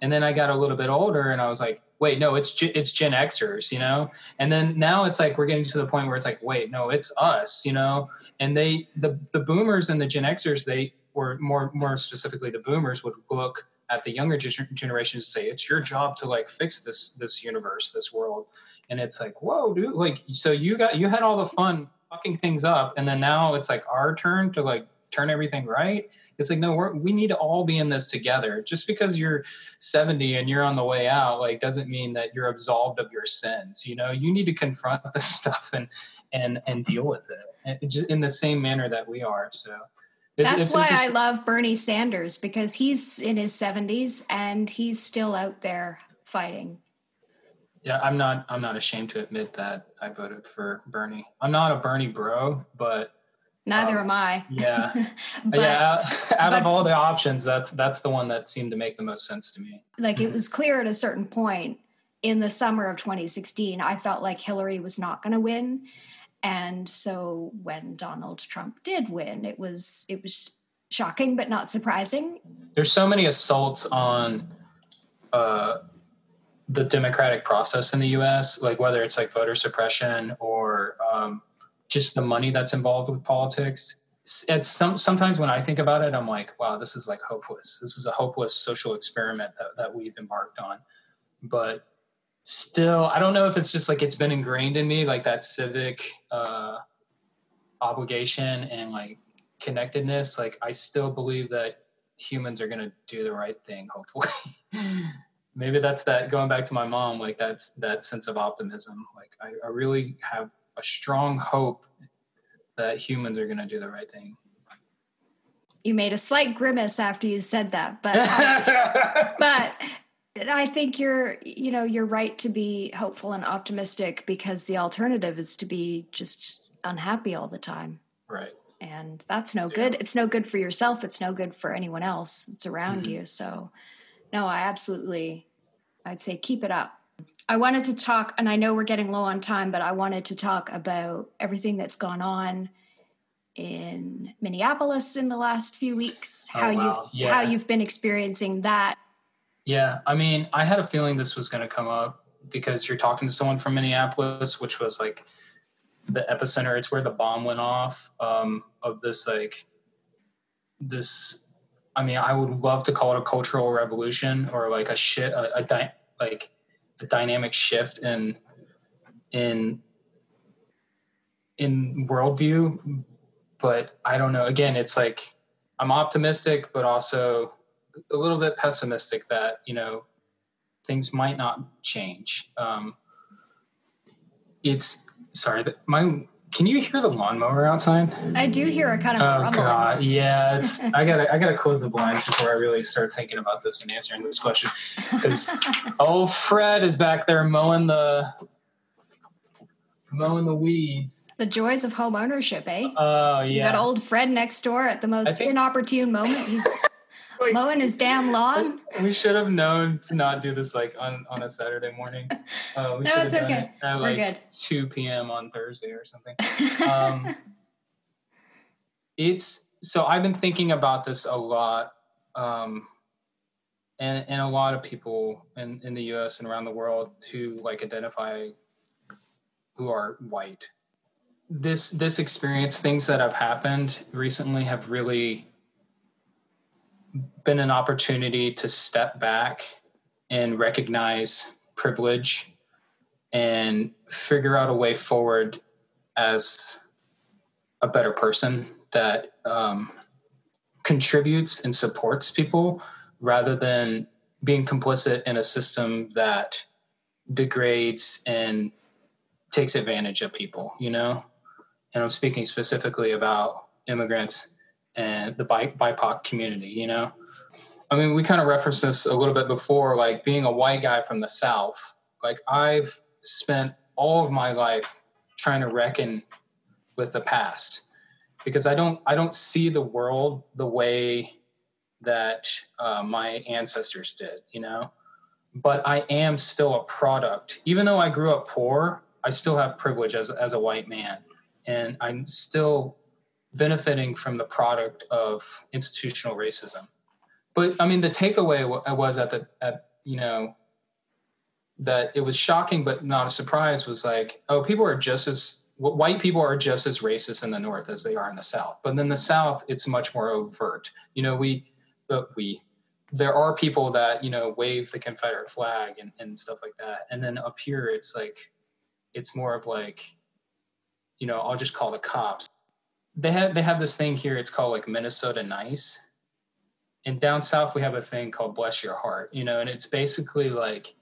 And then I got a little bit older and I was like, wait, no, it's it's Gen Xers, you know. And then now it's like we're getting to the point where it's like, wait, no, it's us, you know. And they the the boomers and the Gen Xers, they were more more specifically the boomers would look at the younger generations say it's your job to like fix this this universe this world. And it's like whoa dude like so you got you had all the fun fucking things up and then now it's like our turn to like turn everything right? It's like no we're, we need to all be in this together. Just because you're 70 and you're on the way out like doesn't mean that you're absolved of your sins you know? You need to confront this stuff and and and deal with it in the same manner that we are so that's why I love Bernie Sanders because he's in his 70s and he's still out there fighting. Yeah, I'm not I'm not ashamed to admit that I voted for Bernie. I'm not a Bernie bro, but neither um, am I. Yeah. but, yeah, out but, of all the options, that's that's the one that seemed to make the most sense to me. Like it was clear at a certain point in the summer of 2016, I felt like Hillary was not going to win and so when Donald Trump did win, it was it was shocking but not surprising. There's so many assaults on uh, the democratic process in the U.S., like whether it's like voter suppression or um, just the money that's involved with politics. It's some sometimes when I think about it, I'm like, wow, this is like hopeless. This is a hopeless social experiment that, that we've embarked on. But still i don't know if it's just like it's been ingrained in me like that civic uh obligation and like connectedness. Like i still believe that humans are going to do the right thing hopefully. Maybe that's that going back to my mom like that's that sense of optimism. Like i, I really have a strong hope that humans are going to do the right thing. You made a slight grimace after you said that but I, but I think you're, you know, you're right to be hopeful and optimistic because the alternative is to be just unhappy all the time. Right. And that's no yeah. good. It's no good for yourself. It's no good for anyone else that's around mm-hmm. you. So, no, I absolutely, I'd say keep it up. I wanted to talk, and I know we're getting low on time, but I wanted to talk about everything that's gone on in Minneapolis in the last few weeks. Oh, how wow. you've Yeah. how you've been experiencing that. Yeah, I mean, I had a feeling this was going to come up because you're talking to someone from Minneapolis, which was like the epicenter. It's where the bomb went off um, of this like this. I mean, I would love to call it a cultural revolution or like a shit, a, a dy- like a dynamic shift in in in worldview. But I don't know. Again, it's like I'm optimistic, but also a little bit pessimistic that you know things might not change. Um, it's sorry, that my can you hear the lawnmower outside? I do hear a kind of Oh rumbling. god, yeah. It's I gotta I gotta close the blinds before I really start thinking about this and answering this question because old Fred is back there mowing the mowing the weeds. the joys of home ownership, eh? Oh You yeah. got old Fred next door at the most think- inopportune moment. He's Like, mowing his damn lawn. we should have known to not do this like on, on a Saturday morning. Uh, we No, should have it's okay. it at We're good. 2 p.m. on Thursday or something. Um, it's so I've been thinking about this a lot, um, and and a lot of people in in the U.S. and around the world who like identify who are white. This this experience, things that have happened recently, have really been an opportunity to step back and recognize privilege and figure out a way forward as a better person that um, contributes and supports people rather than being complicit in a system that degrades and takes advantage of people, you know? And I'm speaking specifically about immigrants and the bi- BIPOC community, you know? I mean, we kind of referenced this a little bit before, like being a white guy from the South. Like, I've spent all of my life trying to reckon with the past because I don't, I don't see the world the way that uh, my ancestors did, you know? But I am still a product. Even though I grew up poor, I still have privilege as, as a white man. And I'm still benefiting from the product of institutional racism. But I mean, the takeaway wa- was at the at you know that it was shocking but not a surprise was like, oh, people are just as white people are just as racist in the North as they are in the South. But in the South, it's much more overt. You know, we but we there are people that you know wave the Confederate flag and, and stuff like that. And then up here, it's like it's more of like you know I'll just call the cops they have they have this thing here it's called like minnesota nice. And down south we have a thing called bless your heart you know and it's basically like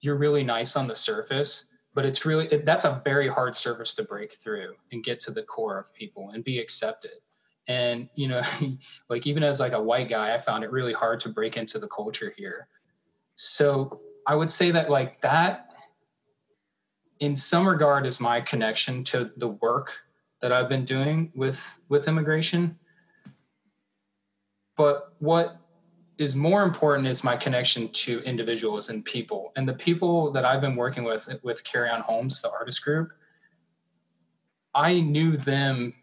you're really nice on the surface but it's really it, that's a very hard surface to break through and get to the core of people and be accepted. And you know like even as like a white guy i found it really hard to break into the culture here. So i would say that like that in some regard is my connection to the work that I've been doing with with immigration. But what is more important is my connection to individuals and people. And the people that I've been working with with Carry On Homes, the artist group, I knew them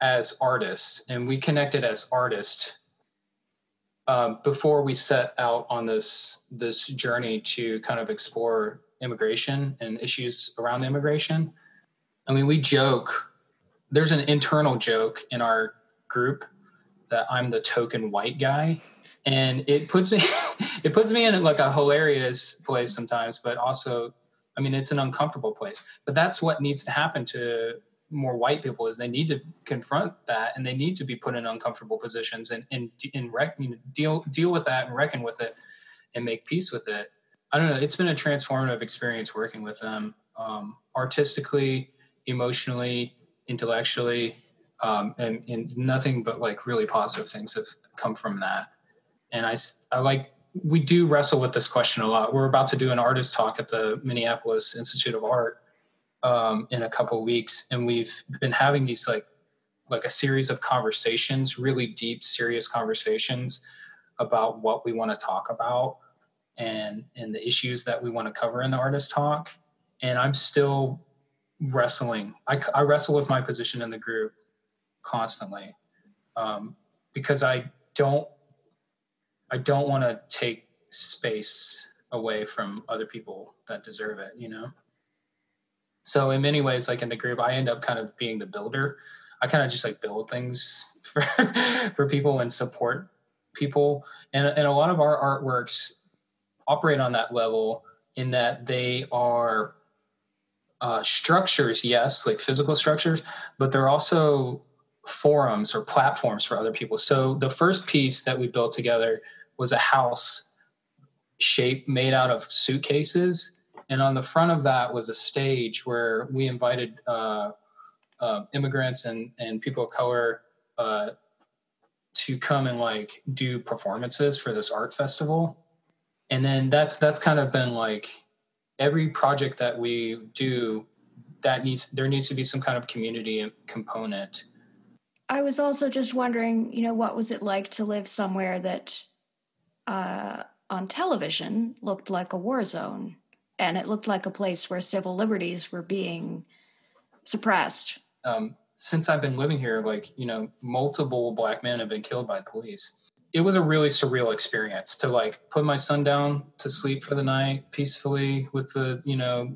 as artists and we connected as artists um, before we set out on this this journey to kind of explore immigration and issues around immigration. I mean, we joke. There's an internal joke in our group that I'm the token white guy, and it puts me it puts me in like a hilarious place sometimes, but also, I mean, it's an uncomfortable place. But that's what needs to happen to more white people is they need to confront that and they need to be put in uncomfortable positions and and, and rec- deal deal with that and reckon with it and make peace with it. I don't know. It's been a transformative experience working with them, um, artistically, emotionally, intellectually, um, and, and nothing but like really positive things have come from that. And I, I like we do wrestle with this question a lot. We're about to do an artist talk at the Minneapolis Institute of Art um, in a couple weeks, and we've been having these like like a series of conversations, really deep, serious conversations about what we want to talk about and and the issues that we want to cover in the artist talk and i'm still wrestling. I, I wrestle with my position in the group constantly um, because i don't i don't want to take space away from other people that deserve it you know? So in many ways like in the group i end up kind of being the builder. I kind of just like build things for, for people and support people. And, and a lot of our artworks operate on that level in that they are uh, structures yes like physical structures but they're also forums or platforms for other people. So the first piece that we built together was a house shape made out of suitcases. And on the front of that was a stage where we invited uh, uh, immigrants and, and people of color uh, to come and like do performances for this art festival. And then that's that's kind of been like every project that we do that needs there needs to be some kind of community component. I was also just wondering you know what was it like to live somewhere that uh, on television looked like a war zone? And it looked like a place where civil liberties were being suppressed. Um, since i've been living here like you know multiple black men have been killed by police it was a really surreal experience to like put my son down to sleep for the night peacefully with the you know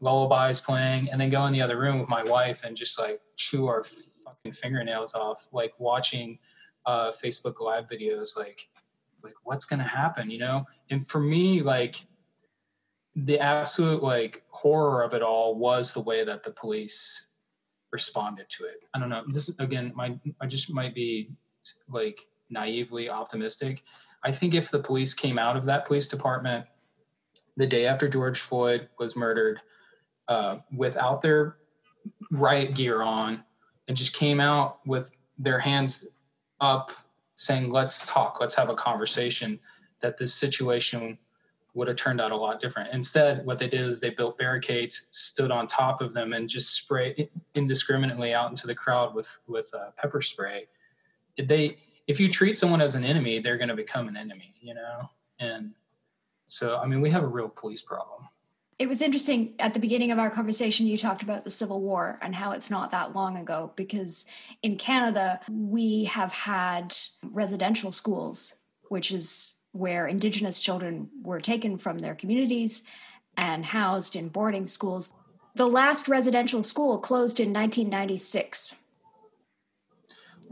lullabies playing and then go in the other room with my wife and just like chew our fucking fingernails off like watching uh facebook live videos like like what's gonna happen you know? And for me like the absolute like horror of it all was the way that the police responded to it. I don't know this again my i just might be like naively optimistic. I think if the police came out of that police department the day after George Floyd was murdered uh, without their riot gear on and just came out with their hands up saying, let's talk, let's have a conversation, that this situation would have turned out a lot different. Instead, what they did is they built barricades, stood on top of them, and just sprayed indiscriminately out into the crowd with with uh, pepper spray. They if you treat someone as an enemy, they're going to become an enemy, you know? And so, I mean, we have a real police problem. It was interesting at the beginning of our conversation, you talked about the Civil War and how it's not that long ago, because in Canada, we have had residential schools, which is where Indigenous children were taken from their communities and housed in boarding schools. The last residential school closed in 1996.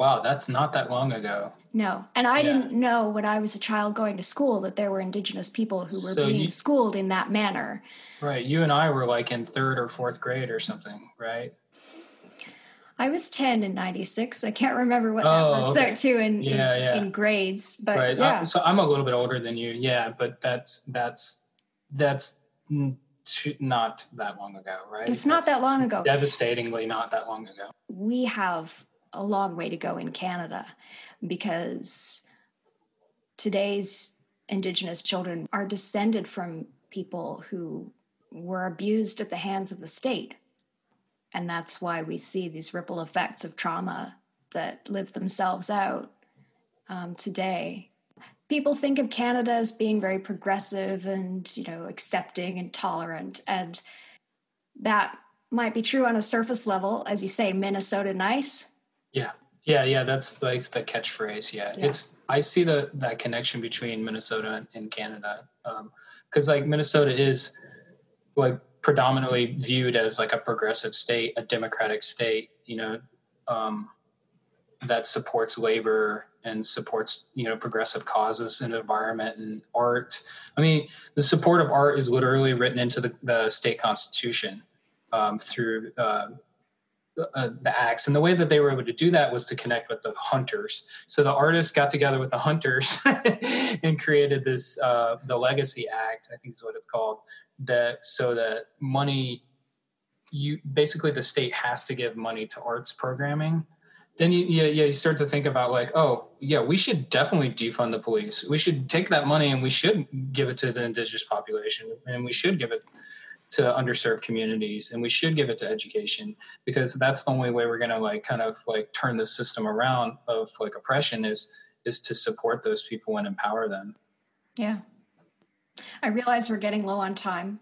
Wow, that's not that long ago. No. And I yeah. didn't know when I was a child going to school that there were indigenous people who were so being you, schooled in that manner. Right. You and I were like in third or fourth grade or something, right? I was 10 in 96. I can't remember what oh, that works okay. out to in, yeah, in, yeah. in grades, but right. yeah. Uh, so I'm a little bit older than you. Yeah. But that's, that's, that's not that long ago, right? It's not that long ago. Devastatingly not that long ago. We have a long way to go in Canada because today's Indigenous children are descended from people who were abused at the hands of the state. And that's why we see these ripple effects of trauma that live themselves out um, today. People think of Canada as being very progressive and, you know, accepting and tolerant. And that might be true on a surface level. As you say, Minnesota nice yeah. Yeah, yeah, that's like the catchphrase. Yeah. yeah. It's I see the that connection between Minnesota and Canada. Um cuz like Minnesota is like predominantly viewed as like a progressive state, a democratic state, you know, um that supports labor and supports you know progressive causes and environment and art i mean the support of art is literally written into the, the state constitution um, through uh, uh, the acts. And the way that they were able to do that was to connect with the hunters. So the artists got together with the hunters and created this uh, the legacy act i think is what it's called that so that money you basically the state has to give money to arts programming. Then you yeah, yeah you start to think about like oh yeah we should definitely defund the police. We should take that money and we should give it to the indigenous population and we should give it to underserved communities and we should give it to education because that's the only way we're going to like kind of like turn the system around of like oppression is is to support those people and empower them yeah I realize we're getting low on time.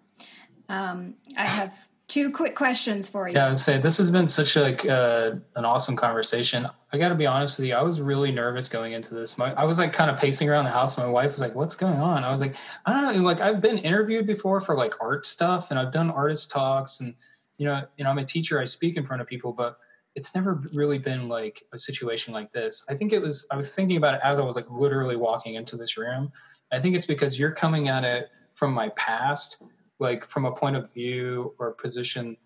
Um, I have two quick questions for you. Yeah, I would say this has been such like uh, an awesome conversation. I got to be honest with you, I was really nervous going into this. My, I was like kind of pacing around the house. My wife was like, "What's going on?" I was like, "I don't know." Like I've been interviewed before for like art stuff, and I've done artist talks, and you know, you know, I'm a teacher. I speak in front of people, but it's never really been like a situation like this. I think it was. I was thinking about it as I was like literally walking into this room. I think it's because you're coming at it from my past like from a point of view or position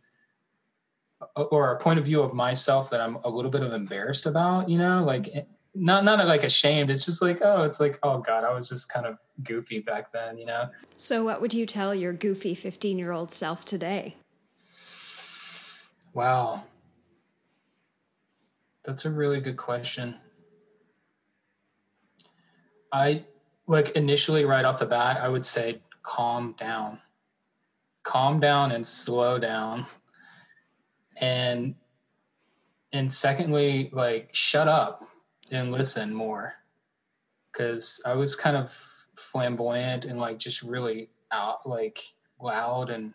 or a point of view of myself that I'm a little bit of embarrassed about, you know, like eh, not not like ashamed. It's just like, oh, it's like, oh God, I was just kind of goofy back then, you know. So what would you tell your goofy 15 year old self today? Wow. That's a really good question. I like initially right off the bat, I would say calm down calm down and slow down and and secondly like shut up and listen more. Because i was kind of flamboyant and like just really out like loud and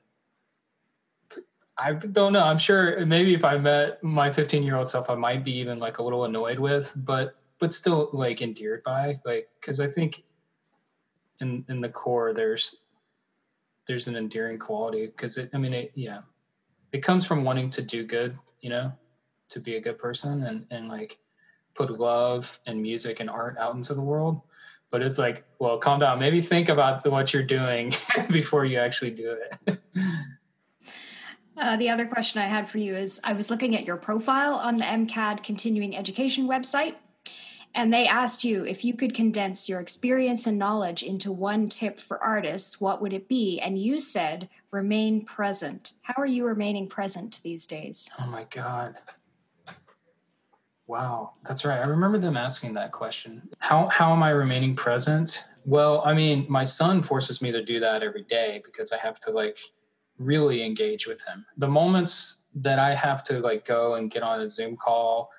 i don't know. I'm sure maybe if i met my 15 year old self i might be even like a little annoyed with but but still like endeared by like because i think in in the core there's there's an endearing quality because it i mean it yeah it comes from wanting to do good you know to be a good person and and like put love and music and art out into the world. But it's like well calm down. Maybe think about the, what you're doing before you actually do it. Uh, the other question i had for you is i was looking at your profile on the mcad continuing education website and they asked you if you could condense your experience and knowledge into one tip for artists, what would it be? And you said, remain present. How are you remaining present these days? Oh my God. Wow, that's right. I remember them asking that question. How how am I remaining present? Well, I mean, my son forces me to do that every day because I have to like really engage with him. The moments that I have to like go and get on a Zoom call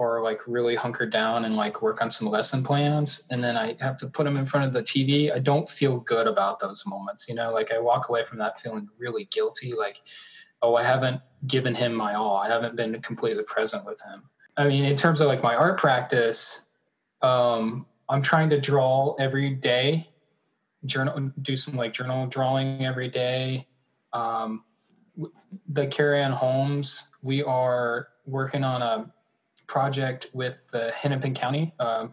or like really hunker down and like work on some lesson plans and then i have to put them in front of the tv i don't feel good about those moments you know? Like i walk away from that feeling really guilty like oh i haven't given him my all i haven't been completely present with him. I mean in terms of like my art practice um i'm trying to draw every day journal do some like journal drawing every day. Um the Carry On Homes we are working on a project with the Hennepin County um,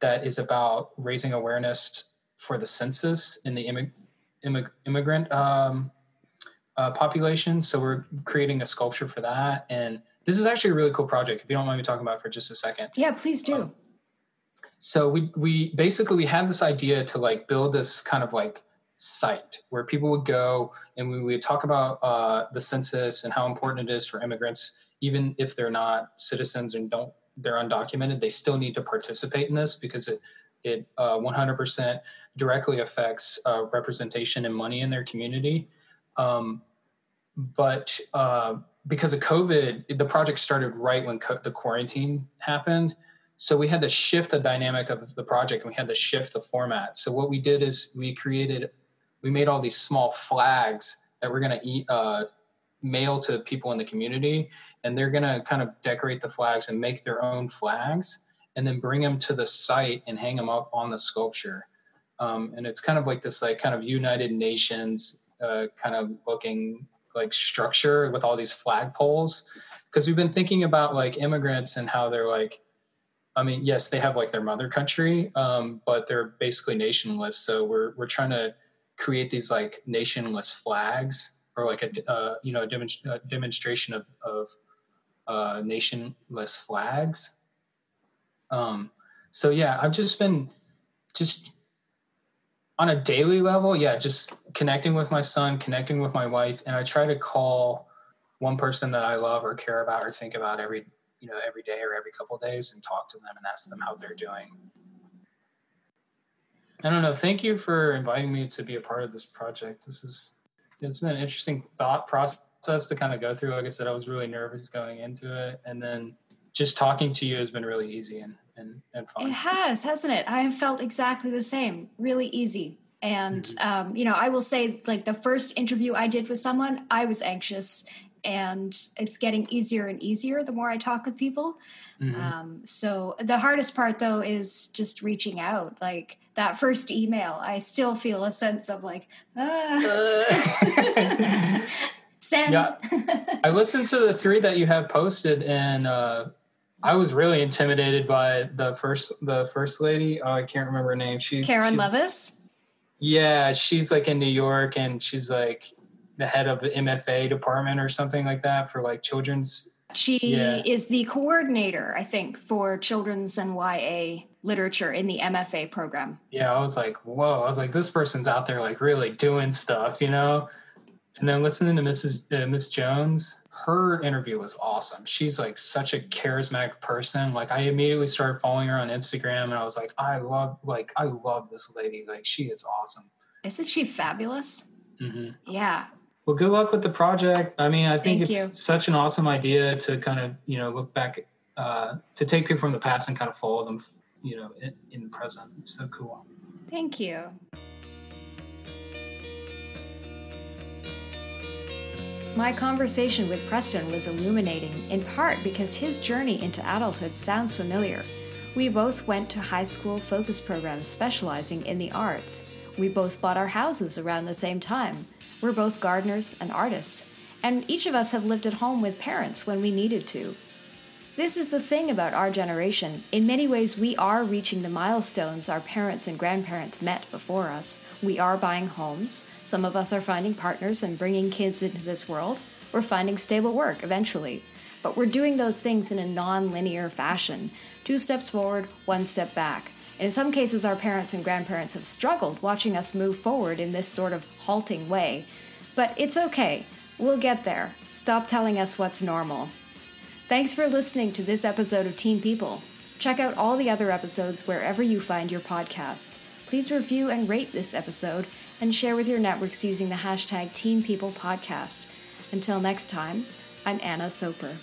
that is about raising awareness for the census in the immig- immig- immigrant um, uh, population. So we're creating a sculpture for that. And this is actually a really cool project. If you don't mind me talking about it for just a second. Yeah, please do. Um, so we we basically we had this idea to like build this kind of like site where people would go and we would talk about uh, the census and how important it is for immigrants even if they're not citizens and don't they're undocumented, they still need to participate in this because it it uh, 100% directly affects uh, representation and money in their community. Um, but uh, because of COVID, the project started right when co- the quarantine happened. So we had to shift the dynamic of the project and we had to shift the format. So what we did is we created, we made all these small flags that we're going to eat mail to people in the community and they're going to kind of decorate the flags and make their own flags and then bring them to the site and hang them up on the sculpture. Um, and it's kind of like this like kind of united nations uh, kind of looking like structure with all these flag poles because we've been thinking about like immigrants and how they're like i mean yes they have like their mother country um, but they're basically nationless so we're we're trying to create these like nationless flags or like a uh, you know a, a demonstration of, of uh, nationless flags. Um, so yeah, I've just been just on a daily level, yeah, just connecting with my son, connecting with my wife, and I try to call one person that I love or care about or think about every you know every day or every couple days and talk to them and ask them how they're doing. I don't know. Thank you for inviting me to be a part of this project. This is it's been an interesting thought process to kind of go through. Like I said, I was really nervous going into it, and then just talking to you has been really easy and and, and fun. It has, hasn't it? I have felt exactly the same. Really easy. And, mm-hmm. um, you know, I will say, like, the first interview I did with someone, I was anxious. And it's getting easier and easier the more I talk with people. Mm-hmm. Um, so the hardest part, though, is just reaching out. Like, that first email, I still feel a sense of like, ah. Uh. send. Yeah. I listened to the three that you have posted, and uh, I was really intimidated by the first the first lady. Oh, I can't remember her name. She Karen Levis. Yeah, she's like in New York, and she's like the head of the MFA department or something like that for like children's. She yeah. is the coordinator, I think, for children's and YA literature in the MFA program. Yeah, I was like, whoa! I was like, this person's out there like really doing stuff, you know. And then listening to Mrs. Uh, Miss Jones, her interview was awesome. She's like such a charismatic person. Like I immediately started following her on Instagram, and I was like, I love like I love this lady. Like she is awesome. Isn't she fabulous? Mm-hmm. Yeah. Well, good luck with the project. I mean, I think Thank it's you. such an awesome idea to kind of you know look back uh, to take people from the past and kind of follow them, you know, in, in the present. It's so cool. Thank you. My conversation with Preston was illuminating, in part because his journey into adulthood sounds familiar. We both went to high school focus programs specializing in the arts. We both bought our houses around the same time. We're both gardeners and artists, and each of us have lived at home with parents when we needed to. This is the thing about our generation. In many ways, we are reaching the milestones our parents and grandparents met before us. We are buying homes. Some of us are finding partners and bringing kids into this world. We're finding stable work eventually. But we're doing those things in a non linear fashion two steps forward, one step back. In some cases, our parents and grandparents have struggled watching us move forward in this sort of halting way. But it's okay. We'll get there. Stop telling us what's normal. Thanks for listening to this episode of Teen People. Check out all the other episodes wherever you find your podcasts. Please review and rate this episode and share with your networks using the hashtag Teen People Podcast. Until next time, I'm Anna Soper.